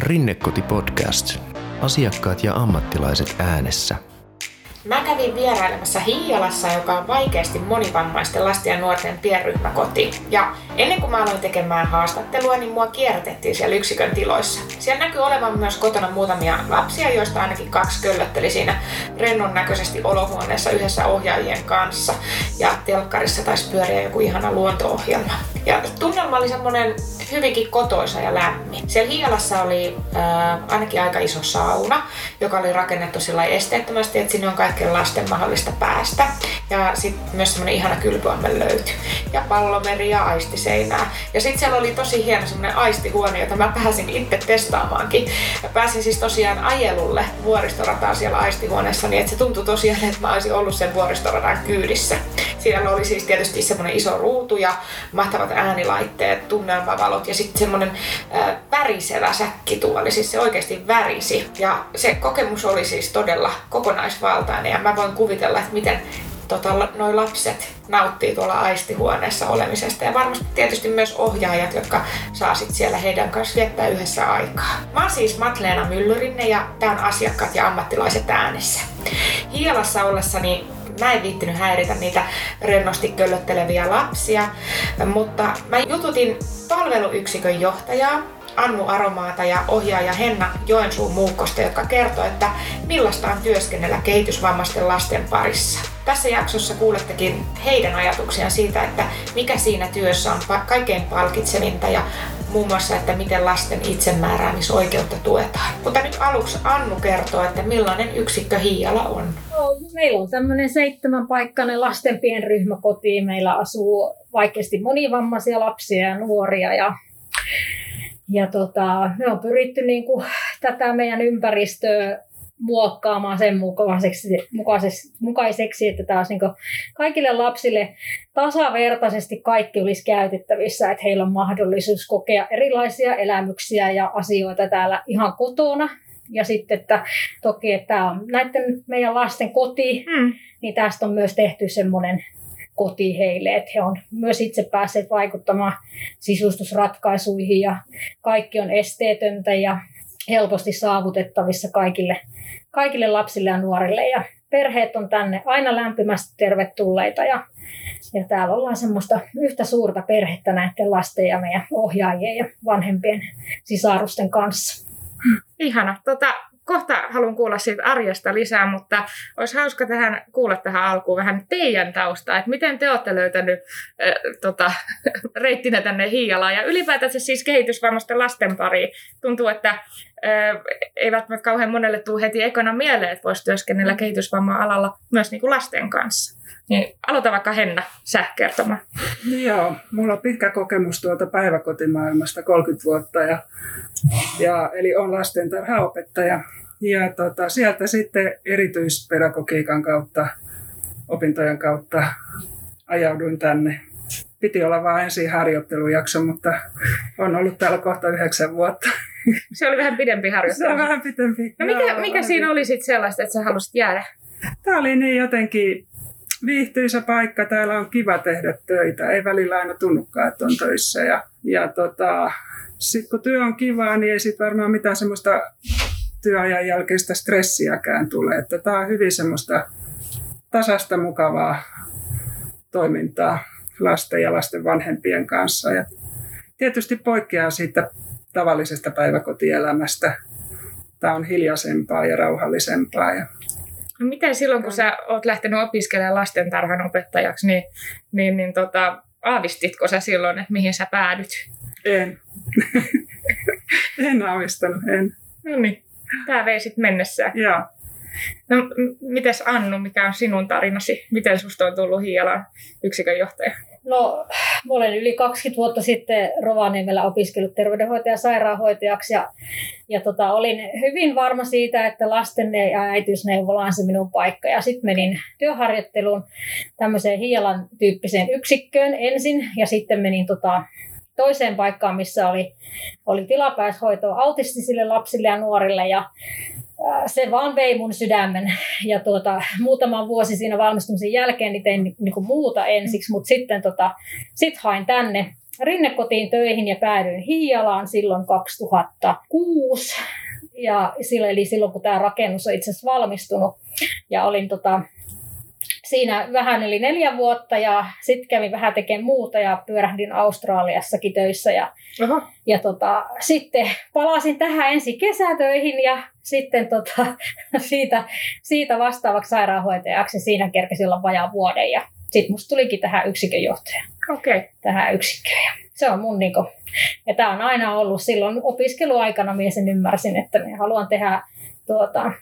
Rinnekoti Podcast. Asiakkaat ja ammattilaiset äänessä. Mä kävin vierailemassa Hiialassa, joka on vaikeasti monivammaisten lasten ja nuorten pienryhmäkoti. Ja ennen kuin mä aloin tekemään haastattelua, niin mua kierrätettiin siellä yksikön tiloissa. Siellä näkyy olevan myös kotona muutamia lapsia, joista ainakin kaksi köllötteli siinä rennon näköisesti olohuoneessa yhdessä ohjaajien kanssa. Ja telkkarissa taisi pyöriä joku ihana luonto-ohjelma. Ja tunnelma oli semmonen hyvinkin kotoisa ja lämmin. Siellä Hialassa oli äh, ainakin aika iso sauna, joka oli rakennettu sillä esteettömästi, että sinne on kaikkien lasten mahdollista päästä. Ja sitten myös semmoinen ihana kylpyammen löytyi. Ja pallomeri ja aistiseinää. Ja sitten siellä oli tosi hieno semmoinen aistihuone, jota mä pääsin itse testaamaankin. Ja pääsin siis tosiaan ajelulle vuoristorataa siellä aistihuoneessa, niin että se tuntui tosiaan, että mä olisin ollut sen vuoristoradan kyydissä. Siellä oli siis tietysti semmoinen iso ruutu ja mahtavat äänilaitteet, tunnelmavalot ja sitten semmoinen värisevä säkkituoli, siis se oikeasti värisi. Ja se kokemus oli siis todella kokonaisvaltainen ja mä voin kuvitella, että miten tota, noi lapset nauttii tuolla aistihuoneessa olemisesta ja varmasti tietysti myös ohjaajat, jotka saa sit siellä heidän kanssa viettää yhdessä aikaa. Mä oon siis Matleena Myllyrinne ja tää on asiakkaat ja ammattilaiset äänessä. Hialassa ollessani mä en viittinyt häiritä niitä rennosti köllötteleviä lapsia, mutta mä jututin palveluyksikön johtajaa, Annu Aromaata ja ohjaaja Henna Joensuun muukkosta, jotka kertoo, että millaista on työskennellä kehitysvammaisten lasten parissa. Tässä jaksossa kuulettekin heidän ajatuksiaan siitä, että mikä siinä työssä on kaikkein palkitsevinta ja muun muassa, että miten lasten itsemääräämisoikeutta tuetaan. Mutta nyt aluksi Annu kertoo, että millainen yksikkö Hiiala on. Meillä on tämmöinen seitsemän paikkainen lasten pienryhmäkoti. Meillä asuu vaikeasti monivammaisia lapsia ja nuoria ja ja tota, me on pyritty niin kuin, tätä meidän ympäristöä muokkaamaan sen mukaiseksi, mukaiseksi, mukaiseksi että taas niin kaikille lapsille tasavertaisesti kaikki olisi käytettävissä, että heillä on mahdollisuus kokea erilaisia elämyksiä ja asioita täällä ihan kotona. Ja sitten, että toki, että tämä on näiden meidän lasten koti, mm. niin tästä on myös tehty semmoinen koti heille, että he on myös itse päässeet vaikuttamaan sisustusratkaisuihin ja kaikki on esteetöntä ja helposti saavutettavissa kaikille, kaikille lapsille ja nuorille. Ja perheet on tänne aina lämpimästi tervetulleita ja, ja täällä ollaan semmoista yhtä suurta perhettä näiden lasten ja meidän ohjaajien ja vanhempien sisarusten kanssa. Ihana. Tota, kohta haluan kuulla siitä arjesta lisää, mutta olisi hauska tähän, kuulla tähän alkuun vähän teidän taustaa, että miten te olette löytänyt äh, tota, reittinä tänne Hiialaan ja ylipäätänsä siis kehitysvammaisten lasten pariin. Tuntuu, että ei välttämättä kauhean monelle tule heti ekana mieleen, että voisi työskennellä kehitysvamma-alalla myös niin kuin lasten kanssa. Niin aloita vaikka Henna sä kertomaan. No joo, mulla on pitkä kokemus tuolta päiväkotimaailmasta, 30 vuotta. Ja, ja, eli on lastentarhaopettaja ja tota, sieltä sitten erityispedagogiikan kautta, opintojen kautta ajauduin tänne. Piti olla vain ensin harjoittelujakso, mutta on ollut täällä kohta yhdeksän vuotta. Se oli vähän pidempi harjoittelu. Se on vähän pidempi. No mikä, Joo, mikä siinä oli sitten sellaista, että sä halusit jäädä? Tämä oli niin jotenkin viihtyisä paikka. Täällä on kiva tehdä töitä. Ei välillä aina tunnukaan, että on töissä. Ja, ja tota, sitten kun työ on kivaa, niin ei sitten varmaan mitään semmoista työajan jälkeistä stressiäkään tule. Että tämä on hyvin semmoista tasasta mukavaa toimintaa lasten ja lasten vanhempien kanssa. Ja tietysti poikkeaa siitä tavallisesta päiväkotielämästä. Tämä on hiljaisempaa ja rauhallisempaa. Ja No miten silloin, kun sä oot lähtenyt opiskelemaan lastentarhan opettajaksi, niin, niin, niin tota, aavistitko sä silloin, että mihin sä päädyt? En. en aavistanut, en. No niin. Tämä vei sitten mennessään. Joo. No, mites Annu, mikä on sinun tarinasi? Miten susta on tullut Hialan yksikön johtaja? No, mä olen yli 20 vuotta sitten Rovaniemellä opiskellut terveydenhoitaja sairaanhoitajaksi ja, ja tota, olin hyvin varma siitä, että lasten ja äitiysneuvola on se minun paikka. Ja sitten menin työharjoitteluun tämmöiseen Hialan tyyppiseen yksikköön ensin ja sitten menin tota, toiseen paikkaan, missä oli, oli tilapäishoitoa autistisille lapsille ja nuorille ja se vaan vei mun sydämen. Ja tuota, muutama vuosi siinä valmistumisen jälkeen niin tein niin kuin muuta ensiksi, mutta sitten tota, sit hain tänne rinnekotiin töihin ja päädyin Hiialaan silloin 2006. Ja sillä, eli silloin, kun tämä rakennus on itse asiassa valmistunut. Ja olin tota, siinä vähän yli neljä vuotta ja sitten kävin vähän tekemään muuta ja pyörähdin Australiassakin töissä. Ja, Oho. ja tota, sitten palasin tähän ensi kesätöihin ja sitten tota, siitä, siitä vastaavaksi sairaanhoitajaksi siinä kerkesin olla vajaa vuoden ja sitten musta tulikin tähän yksikön johtaja Okei. Okay. tähän yksikköön. Ja se on mun niinku, ja tämä on aina ollut silloin opiskeluaikana, minä sen ymmärsin, että me haluan tehdä tuota,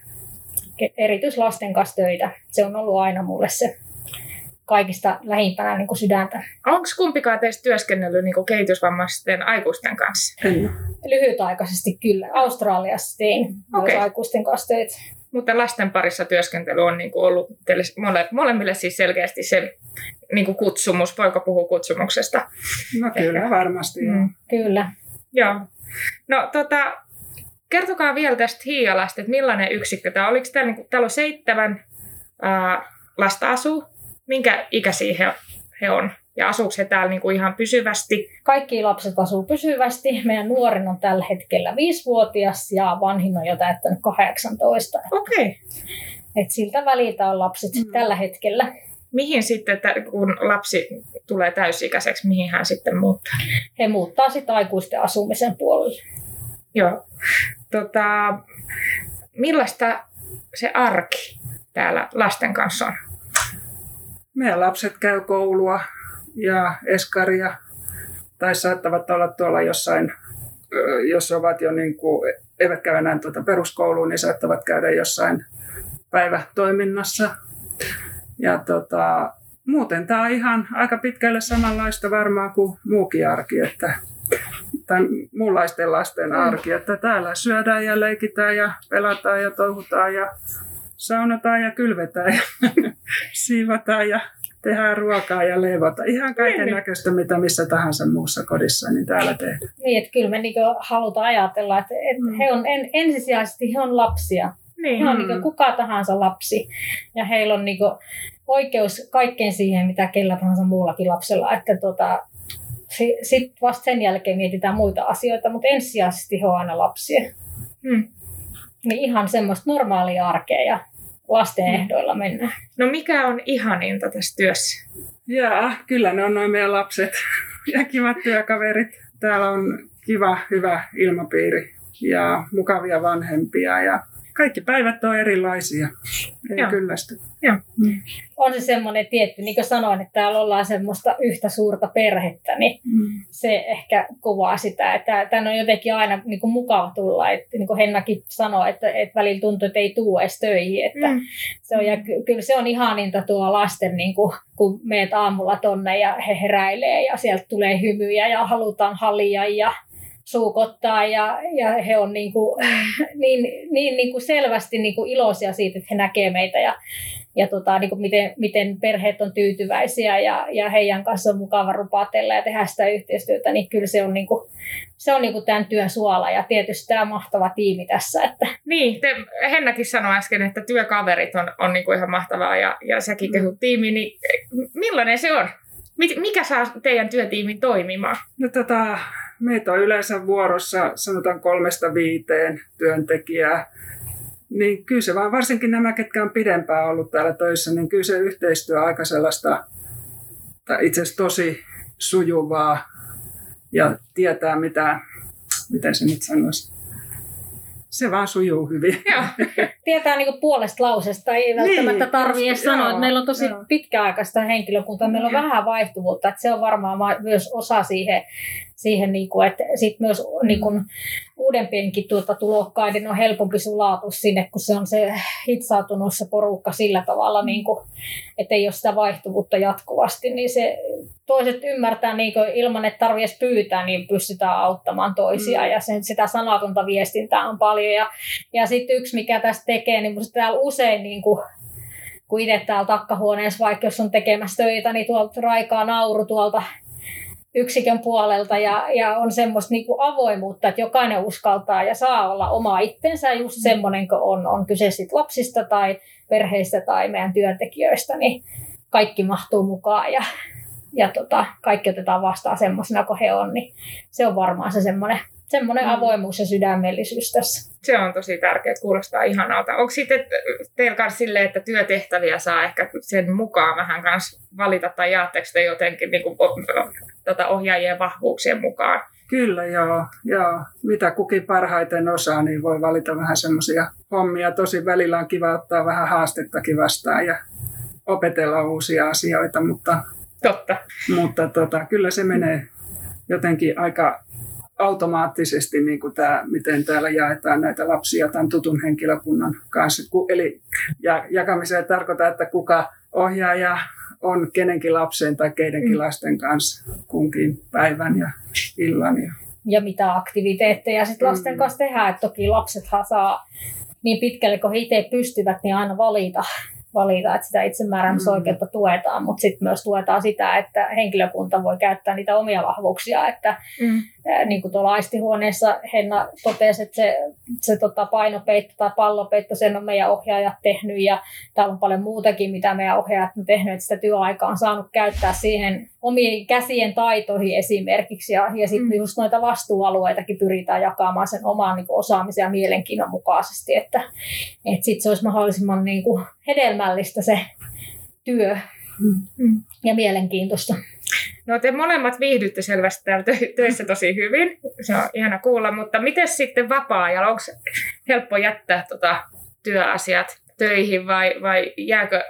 erityislasten kanssa töitä. Se on ollut aina mulle se kaikista lähimpänä niin kuin sydäntä. Onko kumpikaan teistä työskennellyt niin kehitysvammaisten aikuisten kanssa? En. Lyhytaikaisesti kyllä. Australiassa tein okay. aikuisten kanssa töitä. Mutta lasten parissa työskentely on niin kuin ollut teille mole, molemmille siis selkeästi se niin kuin kutsumus. Voiko puhua kutsumuksesta? No kyllä, varmasti. joo. Mm. Kyllä. Joo. No tota, kertokaa vielä tästä Hiialasta, että millainen yksikkö tämä on. Oliko täällä, niin täällä on seitsemän ää, lasta asuu. Minkä ikäisiä he, he on? Ja asuuko he täällä niin kuin ihan pysyvästi? Kaikki lapset asuu pysyvästi. Meidän nuorin on tällä hetkellä viisivuotias ja vanhin on jo täyttänyt 18. Okei. Okay. Et siltä väliltä on lapset Mm. tällä hetkellä. Mihin sitten, että kun lapsi tulee täysikäiseksi, mihin hän sitten muuttaa? He muuttaa sitten aikuisten asumisen puolelle. Joo. Tota, millaista se arki täällä lasten kanssa on? Meidän lapset käy koulua ja eskaria tai saattavat olla tuolla jossain, jos ovat jo niin kuin, eivät käy enää tuota peruskouluun, niin saattavat käydä jossain päivätoiminnassa. Ja tota, muuten tämä on ihan aika pitkälle samanlaista varmaan kuin muukin arki, että, tai muunlaisten lasten arki, että täällä syödään ja leikitään ja pelataan ja touhutaan ja saunotaan ja kylvetään ja siivotaan ja tehdään ruokaa ja leivotaan. Ihan kaiken näköistä, mitä missä tahansa muussa kodissa, niin täällä tehdään. Niin, että kyllä me niinku halutaan ajatella, että, että Mm. he on en, ensisijaisesti he on lapsia. Niin. He on Mm. niinku kuka tahansa lapsi. Ja heillä on niinku oikeus kaikkeen siihen, mitä kellä tahansa muullakin lapsella. Että tota, sitten vasta sen jälkeen mietitään muita asioita, mutta ensisijaisesti he on aina lapsia. Hmm. Niin ihan semmoista normaalia arkea ja lasten Mm. ehdoilla mennään. No mikä on ihaninta tässä työssä? Jaa, kyllä ne on noin meidän lapset ja kivat työkaverit. Täällä on kiva, hyvä ilmapiiri ja mukavia vanhempia ja kaikki päivät on erilaisia. Ei Joo. kyllästy. On se semmoinen tietty, niin kuin sanoin, että täällä ollaan semmoista yhtä suurta perhettä, niin Mm. se ehkä kuvaa sitä, että tänne on jotenkin aina niin kuin mukava tulla. Että, niin kuin Hennakin sanoi, että, että välillä tuntuu, että ei tule edes töihin. Että Mm. se on, ja ky- kyllä se on ihaninta tuo lasten, niin kuin, kun meet aamulla tonne ja he heräilee ja sieltä tulee hymyjä ja halutaan halia ja suukottaa ja, ja he on niin, kuin, niin, niin, niin kuin selvästi niin kuin iloisia siitä, että he näkee meitä ja, ja tota, niin kuin miten, miten perheet on tyytyväisiä ja, ja heidän kanssa on mukava rupatella ja tehdä sitä yhteistyötä, niin kyllä se on, niin kuin, se on niin kuin tämän työn suola ja tietysti tämä mahtava tiimi tässä, että Niin, te, Hennakin sanoi äsken, että työkaverit on, on niinku ihan mahtavaa ja, ja säkin kehut tiimi, niin millainen se on? Mikä saa teidän työtiimin toimimaan? No tota, meitä on yleensä vuorossa sanotaan kolmesta viiteen työntekijää. Niin kyllä se vaan, varsinkin nämä, ketkä on pidempään ollut täällä töissä, niin kyllä se yhteistyö aika sellaista, tai itse asiassa tosi sujuvaa ja tietää mitä, miten se nyt sanoisi. Se vaan sujuu hyvin. Joo. tietää niin puolesta lausesta, ei välttämättä Niin, tarvitse joo, sanoa, että meillä on tosi joo. pitkäaikaista henkilökuntaa, meillä on vähän vaihtuvuutta, että se on varmaan ma- myös osa siihen, siihen niin kuin, että sit myös niin kuin, uudempienkin tuota tulokkaiden on helpompi sulautua sinne, kun se on se hitsautunut se porukka sillä tavalla, niin kuin, että ei ole sitä vaihtuvuutta jatkuvasti, niin se toiset ymmärtää niin kuin, ilman, että tarvitsisi pyytää, niin pystytään auttamaan toisiaan. Mm. ja sen, sitä sanatonta viestintää on paljon. Ja ja sitten yksi, mikä tästä tekee, niin täällä usein, niin kuin, kun itse täällä takkahuoneessa, vaikka jos on tekemässä töitä, niin tuolta raikaa nauru tuolta yksikön puolelta ja, ja on semmoista niin kuin avoimuutta, että jokainen uskaltaa ja saa olla oma itsensä just semmoinen kuin on, on kyse sit lapsista tai perheistä tai meidän työntekijöistä, niin kaikki mahtuu mukaan ja ja tota, kaikki otetaan vastaan semmoisena kuin he on, niin se on varmaan se semmoinen semmoinen mm. avoimuus ja sydämellisyys tässä. Se on tosi tärkeää, kuulostaa ihanalta. Onko sitten teillä kanssa silleen, että työtehtäviä saa ehkä sen mukaan vähän kanssa valita, tai jaatteko te jotenkin niin kuin, tota ohjaajien vahvuuksien mukaan? Kyllä, joo, joo. Mitä kukin parhaiten osaa, niin voi valita vähän semmoisia hommia. Tosi välillä on kiva ottaa vähän haastettakin vastaan ja opetella uusia asioita, mutta, Totta. mutta tota, kyllä se menee jotenkin aika automaattisesti, niin kuin tämä, miten täällä jaetaan näitä lapsia tämän tutun henkilökunnan kanssa. Eli jakamiseen tarkoittaa, että kuka ohjaaja on kenenkin lapsen tai keidenkin mm. lasten kanssa kunkin päivän ja illan. Ja, ja mitä aktiviteetteja sitten lasten mm. kanssa tehdään. Että toki lapsethan saa niin pitkälle, kun he itse pystyvät, niin aina valita valita, että sitä itsemääräämisoikeutta mm. tuetaan, mutta sitten myös tuetaan sitä, että henkilökunta voi käyttää niitä omia vahvuuksia, että mm. Niin kuin tuolla aistihuoneessa Henna totesi, että se, se tota painopeitto tai pallopeitto, sen on meidän ohjaajat tehnyt ja täällä on paljon muutakin, mitä meidän ohjaajat on tehnyt, että sitä työaikaa on saanut käyttää siihen omiin käsien taitoihin esimerkiksi ja, ja sitten mm. just noita vastuualueitakin pyritään jakamaan sen omaan niin kuin, osaamisen ja mielenkiinnon mukaisesti, että, että sitten se olisi mahdollisimman niin kuin, hedelmällistä se työ mm. ja mielenkiintoista. No te molemmat viihdytte selvästi täällä töissä tosi hyvin, se on ihana kuulla, mutta miten sitten vapaa-ajalla, onko helppo jättää tota työasiat töihin vai, vai jääkö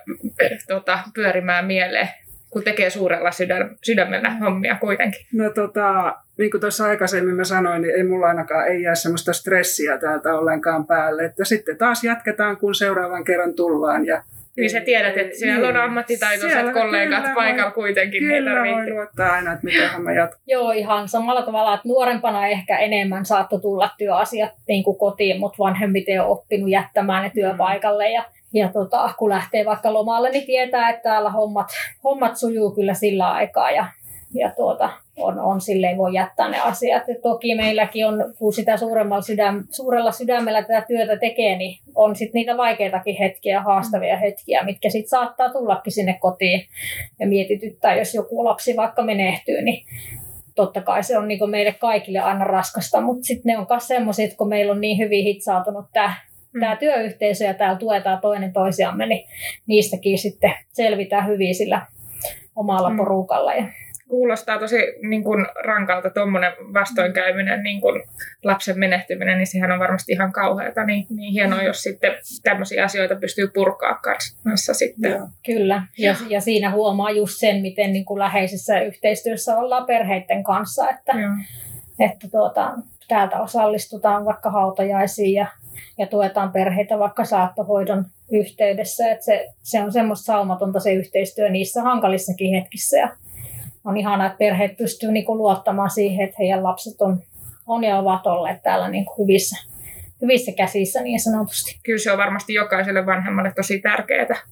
tota, pyörimään mieleen, kun tekee suurella sydän, sydämellä hommia kuitenkin? No tota, niin kuin tuossa aikaisemmin mä sanoin, niin ei mulla ainakaan ei jää semmoista stressiä täältä ollenkaan päälle. Että sitten taas jatketaan, kun seuraavan kerran tullaan. Ja niin sä tiedät, että siellä niin. on ammattitaitoiset siellä, kollegat kyllä paikalla kuitenkin. Kyllä voi luottaa aina, että miten mä jatkan. Joo, ihan samalla tavalla, että nuorempana ehkä enemmän saattoi tulla työasiat niin kuin kotiin, mutta vanhemmiten on oppinut jättämään ne työpaikalle. Ja, ja tota, kun lähtee vaikka lomalle, niin tietää, että täällä hommat, hommat sujuu kyllä sillä aikaa. Ja ja tuota, on, on silleen voi jättää ne asiat. Et toki meilläkin on, kun sitä suuremmalla sydäm, suurella sydämellä tätä työtä tekee, niin on sitten niitä vaikeitakin hetkiä, haastavia hetkiä, mitkä sitten saattaa tullakin sinne kotiin ja mietityttää, jos joku lapsi vaikka menehtyy, niin totta kai se on niin meille kaikille aina raskasta, mutta sitten ne on myös semmoiset, kun meillä on niin hyvin hitsautunut tämä mm. tämä työyhteisö ja täällä tuetaan toinen toisiamme, niin niistäkin sitten selvitään hyvin sillä omalla mm. porukalla. Ja kuulostaa tosi niin kuin, rankalta tuommoinen vastoinkäyminen, niin kuin lapsen menehtyminen, niin sehän on varmasti ihan kauheata. Niin, niin hienoa, jos sitten tämmöisiä asioita pystyy purkaa kanssa sitten. Joo. Kyllä, ja, ja siinä huomaa just sen, miten niin kuin läheisessä yhteistyössä ollaan perheiden kanssa, että, että tuota, täältä osallistutaan vaikka hautajaisiin ja, ja tuetaan perheitä vaikka saattohoidon yhteydessä. Että se, se on semmoista saumatonta se yhteistyö niissä hankalissakin hetkissä. Ja, on ihana, että perheet pystyy niin luottamaan siihen, että heidän lapset on, on ja ovat olleet täällä niin hyvissä, hyvissä käsissä niin sanotusti. Kyllä se on varmasti jokaiselle vanhemmalle tosi tärkeää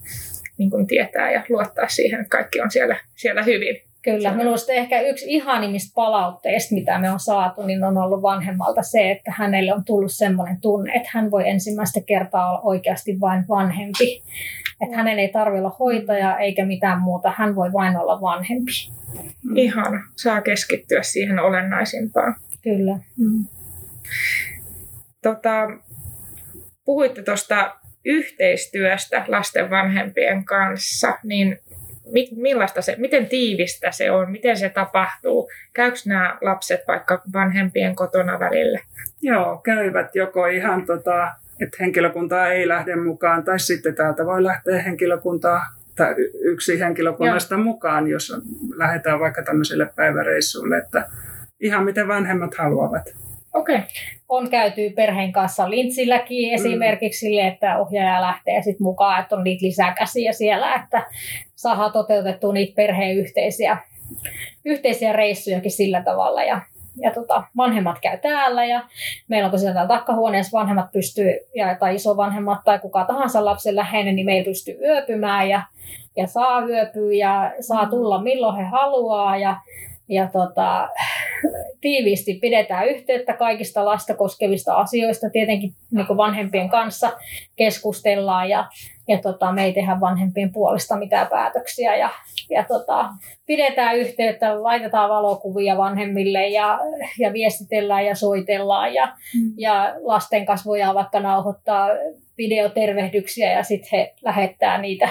niin tietää ja luottaa siihen, että kaikki on siellä, siellä hyvin. Kyllä, minusta ehkä yksi ihanimmista palautteista, mitä me on saatu, niin on ollut vanhemmalta se, että hänelle on tullut sellainen tunne, että hän voi ensimmäistä kertaa olla oikeasti vain vanhempi. Että hänen ei tarvitse olla hoitaja eikä mitään muuta, hän voi vain olla vanhempi. Mm. Ihana, saa keskittyä siihen olennaisimpaan. Kyllä. Mm. Tota, puhuitte tuosta yhteistyöstä lasten vanhempien kanssa, niin millaista se, miten tiivistä se on, miten se tapahtuu? Käykö nämä lapset vaikka vanhempien kotona välillä? Joo, käyvät joko ihan, tota, että henkilökuntaa ei lähde mukaan, tai sitten täältä voi lähteä henkilökuntaa tai yksi henkilökunnasta Joo. mukaan, jos lähdetään vaikka tämmöiselle päiväreissulle, että ihan miten vanhemmat haluavat. Okei. Okay. On käyty perheen kanssa Lintsilläkin esimerkiksi mm. sille, että ohjaaja lähtee sitten mukaan, että on niitä lisäkäsiä siellä, että saadaan toteutettua niitä perheen yhteisiä, yhteisiä reissujakin sillä tavalla. Ja, ja tota, vanhemmat käy täällä ja meillä on tosiaan täällä takkahuoneessa vanhemmat pystyy, ja, tai isovanhemmat tai kuka tahansa lapsen läheinen, niin meillä pystyy yöpymään ja, ja saa yöpyä ja saa mm. tulla milloin he haluaa ja ja tota, tiiviisti pidetään yhteyttä kaikista lasta koskevista asioista. Tietenkin niin vanhempien kanssa keskustellaan ja, ja tota, me ei tehdä vanhempien puolesta mitään päätöksiä ja, ja tota, pidetään yhteyttä, laitetaan valokuvia vanhemmille ja, ja viestitellään ja soitellaan ja, mm. ja lasten kanssa voidaan vaikka nauhoittaa videotervehdyksiä ja sitten he lähettää niitä,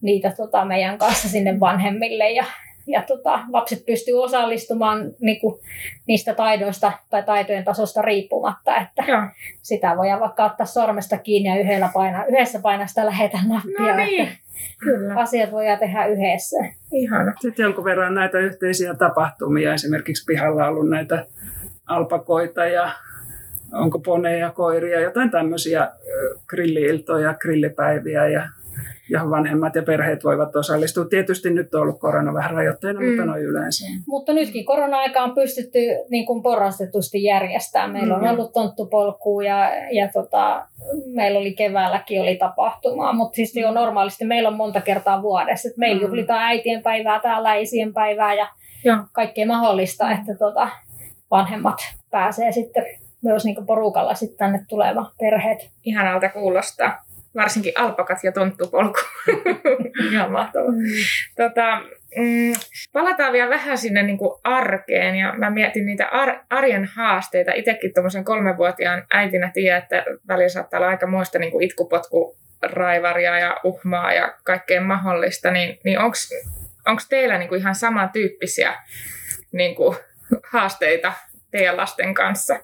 niitä tota, meidän kanssa sinne vanhemmille ja, ja tota, lapset pystyy osallistumaan niinku, niistä taidoista tai taitojen tasosta riippumatta, että Joo. sitä voi vaikka ottaa sormesta kiinni ja yhdellä paina, yhdessä painasta lähetä nappia. No niin. Että Kyllä. Asiat voidaan tehdä yhdessä. Ihana. Sitten jonkun verran näitä yhteisiä tapahtumia, esimerkiksi pihalla ollut näitä alpakoita ja onko poneja, koiria, jotain tämmöisiä grilliiltoja, grillipäiviä ja johon vanhemmat ja perheet voivat osallistua. Tietysti nyt on ollut korona vähän rajoitteena, mm. mutta noin yleensä. Mutta nytkin korona-aika on pystytty niin kuin porrastetusti järjestämään. Meillä on mm. ollut tonttupolkuu ja, ja tota, meillä oli keväälläkin oli tapahtumaa, mutta siis jo normaalisti meillä on monta kertaa vuodessa. Et meillä mm. juhlitaan äitien päivää täällä, isien päivää ja, ja. kaikkea mahdollista, että tota, vanhemmat pääsee sitten myös niin porukalla sitten tänne tuleva perheet. Ihanalta kuulostaa varsinkin alpakat ja tonttupolku. Ihan mahtavaa. Mm. Tota, mm, palataan vielä vähän sinne niin kuin arkeen ja mä mietin niitä ar- arjen haasteita. Itsekin tuommoisen kolmenvuotiaan äitinä tiedän, että välillä saattaa olla aika muista niin kuin itkupotku raivaria ja uhmaa ja kaikkea mahdollista, niin, niin onko teillä niin kuin ihan samantyyppisiä niin kuin haasteita teidän lasten kanssa?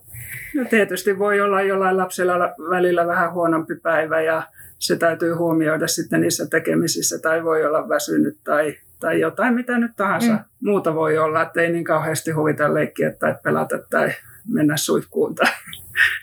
No tietysti voi olla jollain lapsella välillä vähän huonompi päivä ja se täytyy huomioida sitten niissä tekemisissä tai voi olla väsynyt tai, tai jotain mitä nyt tahansa mm. muuta voi olla, että ei niin kauheasti huvita leikkiä tai pelata tai mennä suihkuun tai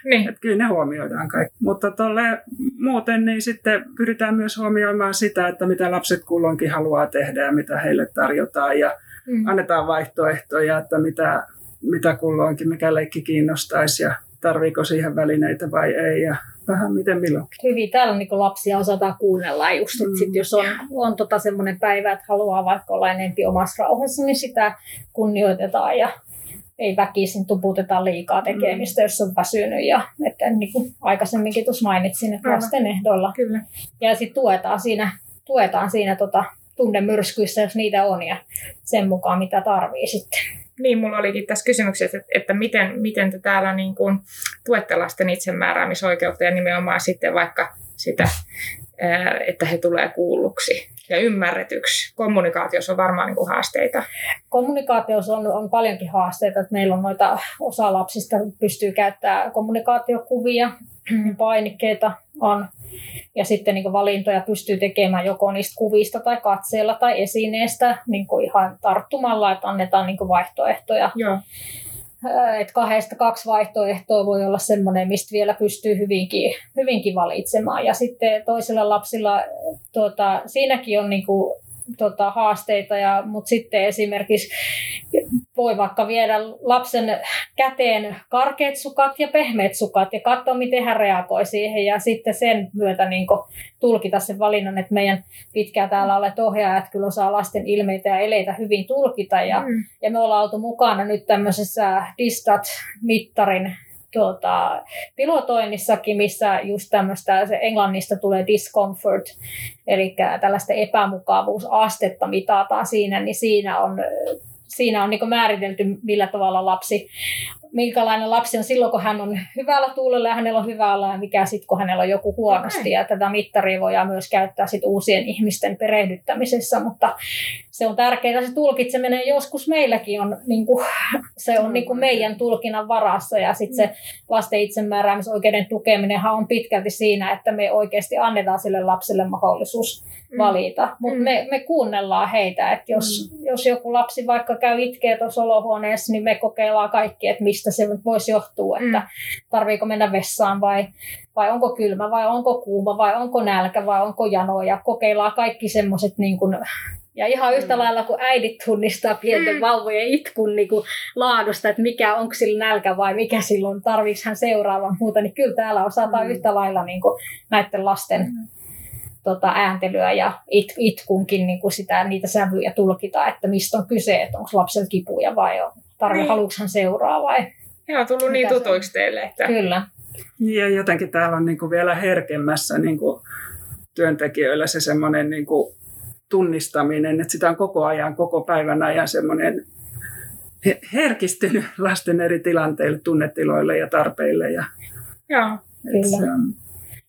niin. että kyllä ne huomioidaan kaikki. Mutta tolle, muuten niin sitten pyritään myös huomioimaan sitä, että mitä lapset kulloinkin haluaa tehdä ja mitä heille tarjotaan ja mm. annetaan vaihtoehtoja, että mitä, mitä kulloinkin, mikä leikki kiinnostaisi ja tarviiko siihen välineitä vai ei ja vähän miten milloin. Hyvin täällä niin lapsia osataan kuunnella just, mm. sit jos on, on tota semmoinen päivä, että haluaa vaikka olla enempi omassa rauhassa, niin sitä kunnioitetaan ja ei väkisin tuputeta liikaa tekemistä, mm. jos on väsynyt. Ja, että niin kuin aikaisemminkin tuossa mainitsin, että lasten ehdoilla. Kyllä. Ja sitten tuetaan siinä, tuetaan siinä tota, tunnemyrskyissä, jos niitä on, ja sen mukaan mitä tarvii sitten. Niin, mulla olikin tässä kysymyksessä, että, että miten, miten te täällä niin kuin tuette lasten itsemääräämisoikeutta ja nimenomaan sitten vaikka sitä, että he tulee kuulluksi ja ymmärretyksi. Kommunikaatiossa on varmaan niin kuin haasteita. Kommunikaatiossa on, on paljonkin haasteita. Että meillä on noita, osa lapsista pystyy käyttämään kommunikaatiokuvia, painikkeita on. Ja sitten niin valintoja pystyy tekemään joko niistä kuvista tai katseella tai esineestä niin ihan tarttumalla, että annetaan niin vaihtoehtoja. Joo. Et kahdesta kaksi vaihtoehtoa voi olla semmoinen, mistä vielä pystyy hyvinkin, hyvinkin valitsemaan. Ja sitten toisella lapsilla tuota, siinäkin on niin kuin tota, haasteita, ja, mutta sitten esimerkiksi voi vaikka viedä lapsen käteen karkeat sukat ja pehmeät sukat ja katsoa, miten hän reagoi siihen ja sitten sen myötä niin kuin, tulkita sen valinnan, että meidän pitkään täällä olet ohjaajat kyllä osaa lasten ilmeitä ja eleitä hyvin tulkita ja, mm. ja me ollaan oltu mukana nyt tämmöisessä Distat-mittarin tuota, pilotoinnissakin, missä just tämmöistä, se englannista tulee discomfort, eli tällaista epämukavuusastetta mitataan siinä, niin siinä on siinä on niin määritelty, millä tavalla lapsi, minkälainen lapsi on silloin, kun hän on hyvällä tuulella ja hänellä on hyvä olla ja mikä sitten, kun hänellä on joku huonosti. Okay. Ja tätä mittaria voidaan myös käyttää sit uusien ihmisten perehdyttämisessä, mutta se on tärkeää. Se tulkitseminen joskus meilläkin on, niin kuin, se on niin kuin meidän tulkinnan varassa ja sitten se lasten itsemääräämisoikeuden tukeminen on pitkälti siinä, että me oikeasti annetaan sille lapselle mahdollisuus mm. valita. Mutta mm. me, me kuunnellaan heitä, että jos, mm. jos joku lapsi vaikka käy itkeä tuossa olohuoneessa, niin me kokeillaan kaikki, että mistä se voisi johtua, että mm. tarviiko mennä vessaan vai, vai onko kylmä vai onko kuuma vai onko nälkä vai onko jano ja kokeillaan kaikki semmoiset niin kuin ja ihan yhtä mm. lailla kuin äidit tunnistaa pienten mm. vauvojen itkun niin kuin laadusta, että mikä onko sillä nälkä vai mikä silloin, tarvitsisi hän seuraavan muuta, niin kyllä täällä osataan mm. yhtä lailla niin kuin näiden lasten mm tota, ääntelyä ja it, itkunkin niin kuin sitä, niitä sävyjä tulkita, että mistä on kyse, että onko lapsella kipuja vai tarve, niin. haluatko hän seuraa vai... Joo, tullut niin tutuiksi teille. Että... Kyllä. Niin ja jotenkin täällä on niin kuin vielä herkemmässä niin kuin työntekijöillä se semmoinen niin kuin tunnistaminen, että sitä on koko ajan, koko päivän ajan semmoinen herkistynyt lasten eri tilanteille, tunnetiloille ja tarpeille. Ja, Joo. Kyllä.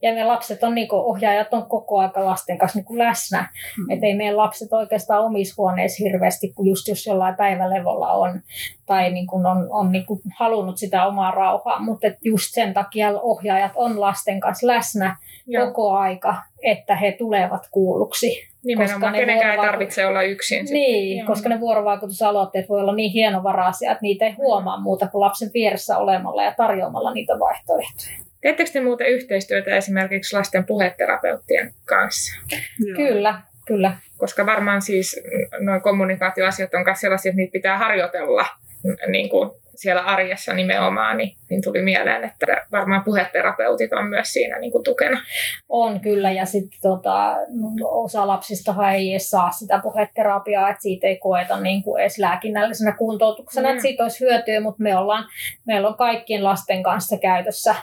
Ja me lapset on, niin kuin, ohjaajat on koko aika lasten kanssa niin läsnä. Mm. Että ei meidän lapset oikeastaan omissa huoneissa hirveästi, kun just jos jollain päivälevolla on tai niin kuin on, on niin kuin halunnut sitä omaa rauhaa. Mutta just sen takia ohjaajat on lasten kanssa läsnä Joo. koko aika, että he tulevat kuulluksi. Nimenomaan, koska kenenkään vuorovaikut... ei tarvitse olla yksin. Niin, Joo. koska ne vuorovaikutusaloitteet voi olla niin hienovaraisia, että niitä ei huomaa muuta kuin lapsen vieressä olemalla ja tarjoamalla niitä vaihtoehtoja. Teettekö te muuten yhteistyötä esimerkiksi lasten puheterapeuttien kanssa? Joo. Kyllä, kyllä. Koska varmaan siis noin kommunikaatioasiat on myös sellaisia, että niitä pitää harjoitella niin kuin siellä arjessa nimenomaan, niin, niin tuli mieleen, että varmaan puheterapeutit on myös siinä niin kuin tukena. On kyllä, ja sitten tota, osa lapsista ei edes saa sitä puheterapiaa, että siitä ei koeta niin kuin edes lääkinnällisenä kuntoutuksena, mm. että siitä olisi hyötyä, mutta me ollaan, meillä on kaikkien lasten kanssa käytössä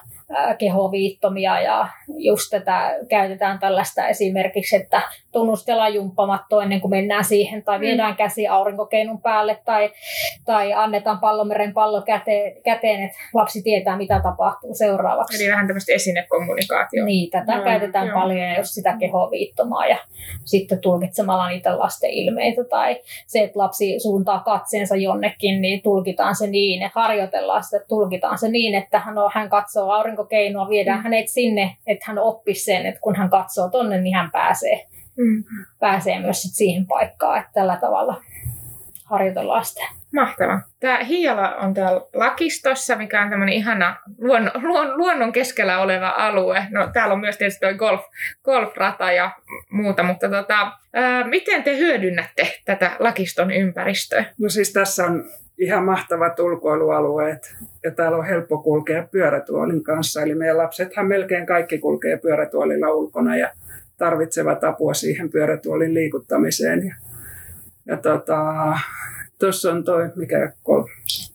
kehoviittomia ja just tätä käytetään tällaista esimerkiksi, että tunnustellaan jumppamatto ennen kuin mennään siihen tai mm. viedään käsi aurinkokeinun päälle tai, tai annetaan pallomeren pallo käteen, käteen, että lapsi tietää mitä tapahtuu seuraavaksi. Eli vähän tämmöistä esinekommunikaatiota. Niin, tätä no, käytetään joo. paljon ja just sitä kehoviittomaa ja sitten tulkitsemalla niitä lasten ilmeitä tai se, että lapsi suuntaa katseensa jonnekin, niin tulkitaan se niin, että harjoitellaan sitä, tulkitaan se niin, että hän, on, hän katsoo aurinkokeinoa, viedään mm. hänet sinne, että hän oppisi sen, että kun hän katsoo tonne, niin hän pääsee, mm. pääsee myös sit siihen paikkaan, että tällä tavalla harjoitellaan sitä. Mahtavaa. Tämä Hiala on täällä Lakistossa, mikä on tämmöinen ihana luonnon, luon, luonnon keskellä oleva alue. No, täällä on myös tietysti tuo golf, golfrata ja muuta, mutta tota, ää, miten te hyödynnätte tätä Lakiston ympäristöä? No siis tässä on ihan mahtavat ulkoilualueet ja täällä on helppo kulkea pyörätuolin kanssa. Eli meidän lapsethan melkein kaikki kulkee pyörätuolilla ulkona ja tarvitsevat apua siihen pyörätuolin liikuttamiseen. Ja, ja tota, tuossa on toi, mikä golf...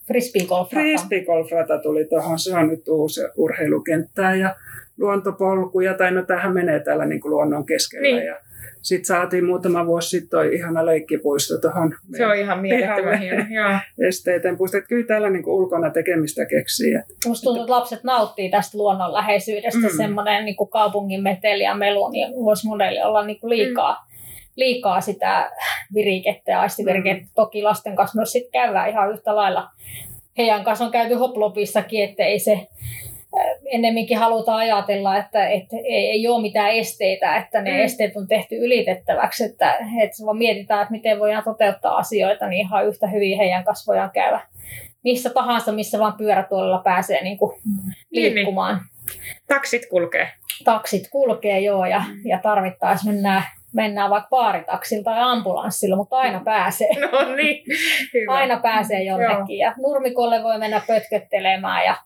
Frisbee golfrata. Frisbee golfrata tuli tuohon, se on nyt uusi urheilukenttää ja luontopolkuja, tai no tähän menee täällä niin kuin luonnon keskellä. Niin. Ja sitten saatiin muutama vuosi sitten toi ihana leikkipuisto tuohon Se on ihan mielettömän hieno, Esteeten puisto. Että kyllä täällä niin ulkona tekemistä keksii. Musta tuntuu, että lapset nauttii tästä luonnonläheisyydestä. Mm. Semmoinen niin kaupungin meteli ja melu, niin voisi monelle olla niin kuin liikaa. Mm liikaa sitä virikettä ja aistivirikettä. Mm. Toki lasten kanssa myös sitten käydään ihan yhtä lailla. Heidän kanssa on käyty hoplopissakin, että ei se ennemminkin halutaan ajatella, että, että ei, ei ole mitään esteitä, että ne mm. esteet on tehty ylitettäväksi, että, että vaan mietitään, että miten voidaan toteuttaa asioita, niin ihan yhtä hyvin heidän kanssa voidaan käydä missä tahansa, missä vaan pyörätuolella pääsee niin kuin niin, liikkumaan. Niin, niin. Taksit kulkee. Taksit kulkee, joo, ja, ja tarvittaessa mennään mennään vaikka baaritaksilla tai ambulanssilla, mutta aina pääsee. No niin, hyvä. Aina pääsee jonnekin. Ja nurmikolle voi mennä pötköttelemään ja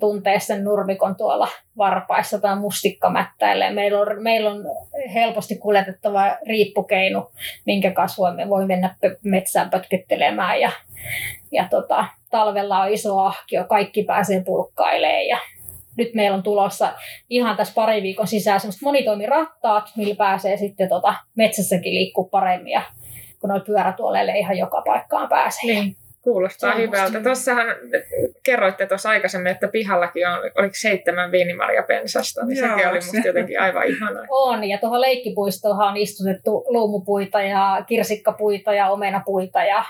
tuntee sen nurmikon tuolla varpaissa tai mustikkamättäille. Meillä on, meillä on helposti kuljetettava riippukeinu, minkä kanssa voimme, voi mennä metsään pötköttelemään. Ja, ja tota, talvella on iso ahkio, kaikki pääsee pulkkailemaan ja nyt meillä on tulossa ihan tässä pari viikon sisään semmoiset monitoimirattaat, millä pääsee sitten tota metsässäkin liikkuu paremmin ja kun noilla pyörätuoleille ihan joka paikkaan pääsee. Niin. Kuulostaa se hyvältä. Tuossahan kerroitte tuossa aikaisemmin, että pihallakin on, oliko seitsemän viinimarjapensasta, niin Joo, sekin oli musta jotenkin aivan ihanaa. On, ja tuohon leikkipuistoon on istutettu luumupuita ja kirsikkapuita ja omenapuita ja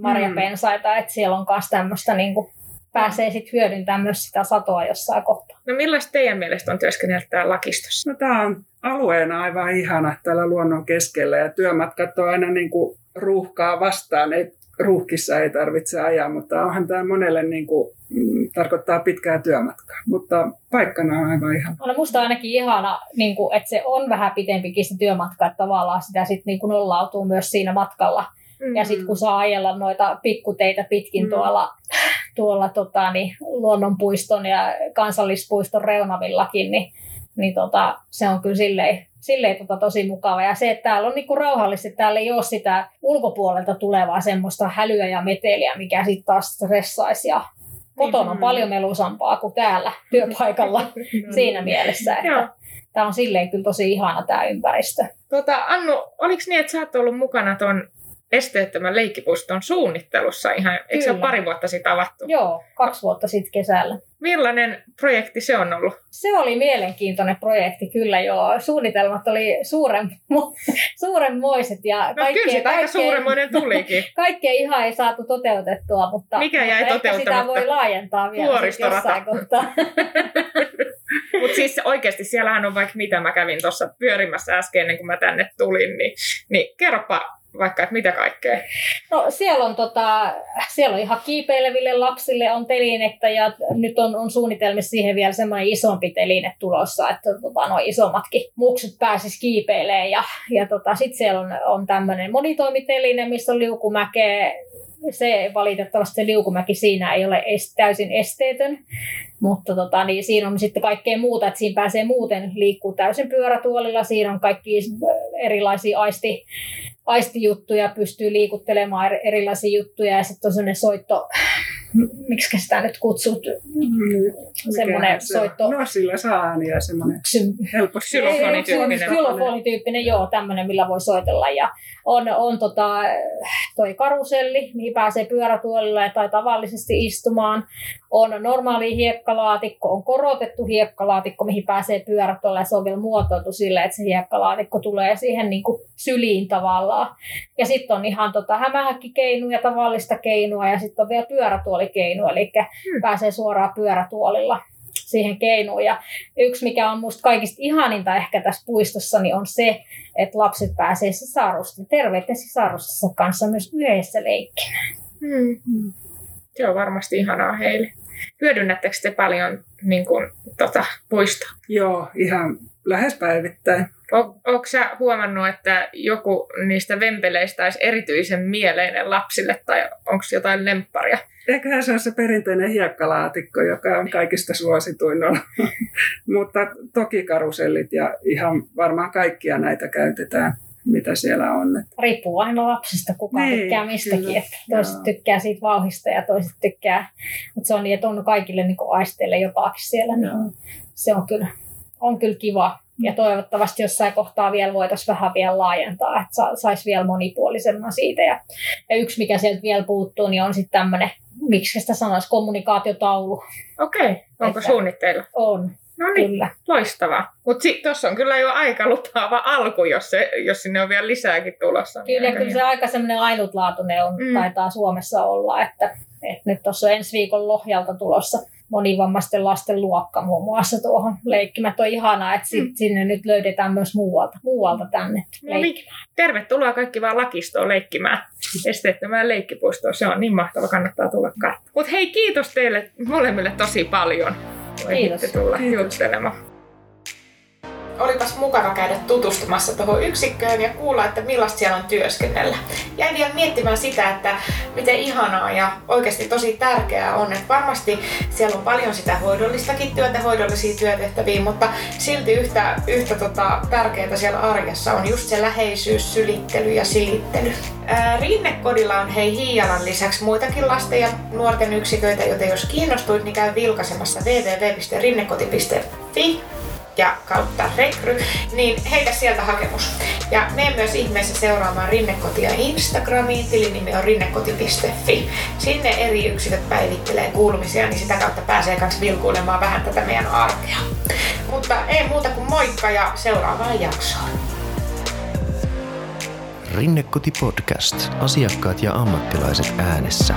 marjapensaita, mm. että siellä on myös tämmöistä niin kuin pääsee sitten hyödyntämään myös sitä satoa jossain kohtaa. No millaista teidän mielestä on työskennellä täällä lakistossa? No tämä on alueena aivan ihana täällä luonnon keskellä ja työmatkat on aina niin kuin ruuhkaa vastaan. Ei, ruuhkissa ei tarvitse ajaa, mutta onhan tämä monelle niin kuin, mm, tarkoittaa pitkää työmatkaa. Mutta paikkana on aivan ihana. On musta ainakin ihana, niin kuin, että se on vähän pitempikin se työmatka, että tavallaan sitä sitten niin kuin nollautuu myös siinä matkalla. Mm-hmm. Ja sitten kun saa ajella noita pikkuteitä pitkin mm-hmm. tuolla tuolla tota, niin, luonnonpuiston ja kansallispuiston reunavillakin, niin, niin tota, se on kyllä silleen, silleen tota, tosi mukava. Ja se, että täällä on niinku rauhallisesti, täällä ei ole sitä ulkopuolelta tulevaa semmoista hälyä ja meteliä, mikä sitten taas stressaisi ja kotona on paljon melusampaa kuin täällä työpaikalla siinä mielessä. Että tämä on silleen kyllä tosi ihana tämä ympäristö. Tota, Annu, oliko niin, että sä oot ollut mukana tuon esteettömän leikkipuiston suunnittelussa ihan, eikö se pari vuotta sitten avattu? Joo, kaksi vuotta sitten kesällä. Millainen projekti se on ollut? Se oli mielenkiintoinen projekti, kyllä joo. Suunnitelmat oli suuren, suurenmoiset ja No kyllä sitä aika suuremmoinen tulikin. kaikkea ihan ei saatu toteutettua, mutta, Mikä jäi mutta ehkä sitä voi laajentaa vielä jossain kohtaa. Mutta siis oikeasti siellähän on vaikka mitä mä kävin tuossa pyörimässä äsken ennen kuin mä tänne tulin, niin, niin kerropa vaikka, että mitä kaikkea. No siellä on, tota, siellä on ihan kiipeileville lapsille on telinettä ja nyt on, on suunnitelmissa siihen vielä semmoinen isompi teline tulossa, että tota, nuo isommatkin muksut pääsis kiipeilemään ja, ja tota, sitten siellä on, on tämmöinen monitoimiteline, missä on liukumäkeä. Se valitettavasti se liukumäki siinä ei ole est, täysin esteetön, mutta tota, niin siinä on sitten kaikkea muuta, että siinä pääsee muuten liikkuu täysin pyörätuolilla, siinä on kaikki erilaisia aisti, aistijuttuja, pystyy liikuttelemaan eri- erilaisia juttuja ja sitten on sellainen soitto, miksi sitä nyt kutsut, semmoinen Mikähän se on? soitto, No sillä saa ääniä semmoinen helposti. Xylofonityyppinen. Xylofonityyppinen, joo, tämmöinen, millä voi soitella. Ja on, on tota, toi karuselli, mihin pääsee pyörätuolilla tai tavallisesti istumaan. On normaali hiekkalaatikko, on korotettu hiekkalaatikko, mihin pääsee pyörätuolilla ja se on vielä muotoiltu silleen, että se hiekkalaatikko tulee siihen niin kuin syliin tavallaan. Ja sitten on ihan tota hämähäkkikeinua, tavallista keinua ja sitten on vielä pyörätuolikeinu, eli Hmm. pääsee suoraan pyörätuolilla siihen keinuun. Ja yksi, mikä on musta kaikista ihaninta ehkä tässä puistossa, niin on se, että lapset pääsee sisarusten, terveiden sisarustensa kanssa myös yhdessä leikkimään. Hmm. Se on varmasti ihanaa heille. Hyödynnättekö te paljon niin kun, tota, puistoa? Joo, ihan lähes päivittäin. Onko sä huomannut, että joku niistä vempeleistä olisi erityisen mieleinen lapsille tai onko jotain lempparia? Eiköhän se ole se perinteinen hiekkalaatikko, joka on kaikista suosituin. Mutta toki karusellit ja ihan varmaan kaikkia näitä käytetään, mitä siellä on. Riippuu aina lapsesta, kuka Niin, tykkää mistäkin. kyllä. Että toiset Joo. tykkää siitä vauhista ja toiset tykkää, mutta se on niin, että on kaikille niin aisteille jotakin siellä. Niin Joo. se on kyllä, on kyllä kiva. Ja toivottavasti jossain kohtaa vielä voitaisiin vähän vielä laajentaa, että sa- saisi vielä monipuolisemman siitä. Ja, ja yksi, mikä sieltä vielä puuttuu, niin on sitten tämmöinen, miksi sitä sanoisi, kommunikaatiotaulu. Okei, onko Että- suunnitteilla? On, No niin, kyllä. loistavaa. Mutta tuossa on kyllä jo aika lupaava alku, jos, se, jos sinne on vielä lisääkin tulossa. niin Kyllä, kyllä se aika semmoinen ainutlaatuinen on, Mm. taitaa Suomessa olla, että, että nyt tuossa on ensi viikon Lohjalta tulossa monivammaisten lasten luokka muun muassa tuohon leikkimät. On ihanaa, että sit, Mm. sinne nyt löydetään myös muualta, muualta tänne No niin. leikkimään. Tervetuloa kaikki vaan lakistoon leikkimään. Esteettömään leikkipuistoon. Se on niin mahtava, kannattaa tulla katsomaan. Mutta hei, kiitos teille molemmille tosi paljon. ehditte tulla Kiitos. juttelemaan. Olipas mukava käydä tutustumassa tuohon yksikköön ja kuulla, että millaista siellä on työskennellä. Jäin vielä miettimään sitä, että miten ihanaa ja oikeasti tosi tärkeää on, että varmasti siellä on paljon sitä hoidollistakin työtä, hoidollisia työtehtäviä, mutta silti yhtä, yhtä tota, tärkeää siellä arjessa on just se läheisyys, sylittely ja silittely. Rinnekodilla on hei Hiialan lisäksi muitakin lasten ja nuorten yksiköitä, joten jos kiinnostuit, niin käy vilkaisemassa www.rinnekoti.fi ja kautta rekry, niin heitä sieltä hakemus. Ja mene myös ihmeessä seuraamaan Rinnekotia Instagramiin, tilinimi on rinnekoti.fi. Sinne eri yksiköt päivittelee kuulumisia, niin sitä kautta pääsee myös vilkuilemaan vähän tätä meidän arkea. Mutta ei muuta kuin moikka ja seuraavaan jaksoon. Rinnekoti Podcast. Asiakkaat ja ammattilaiset äänessä.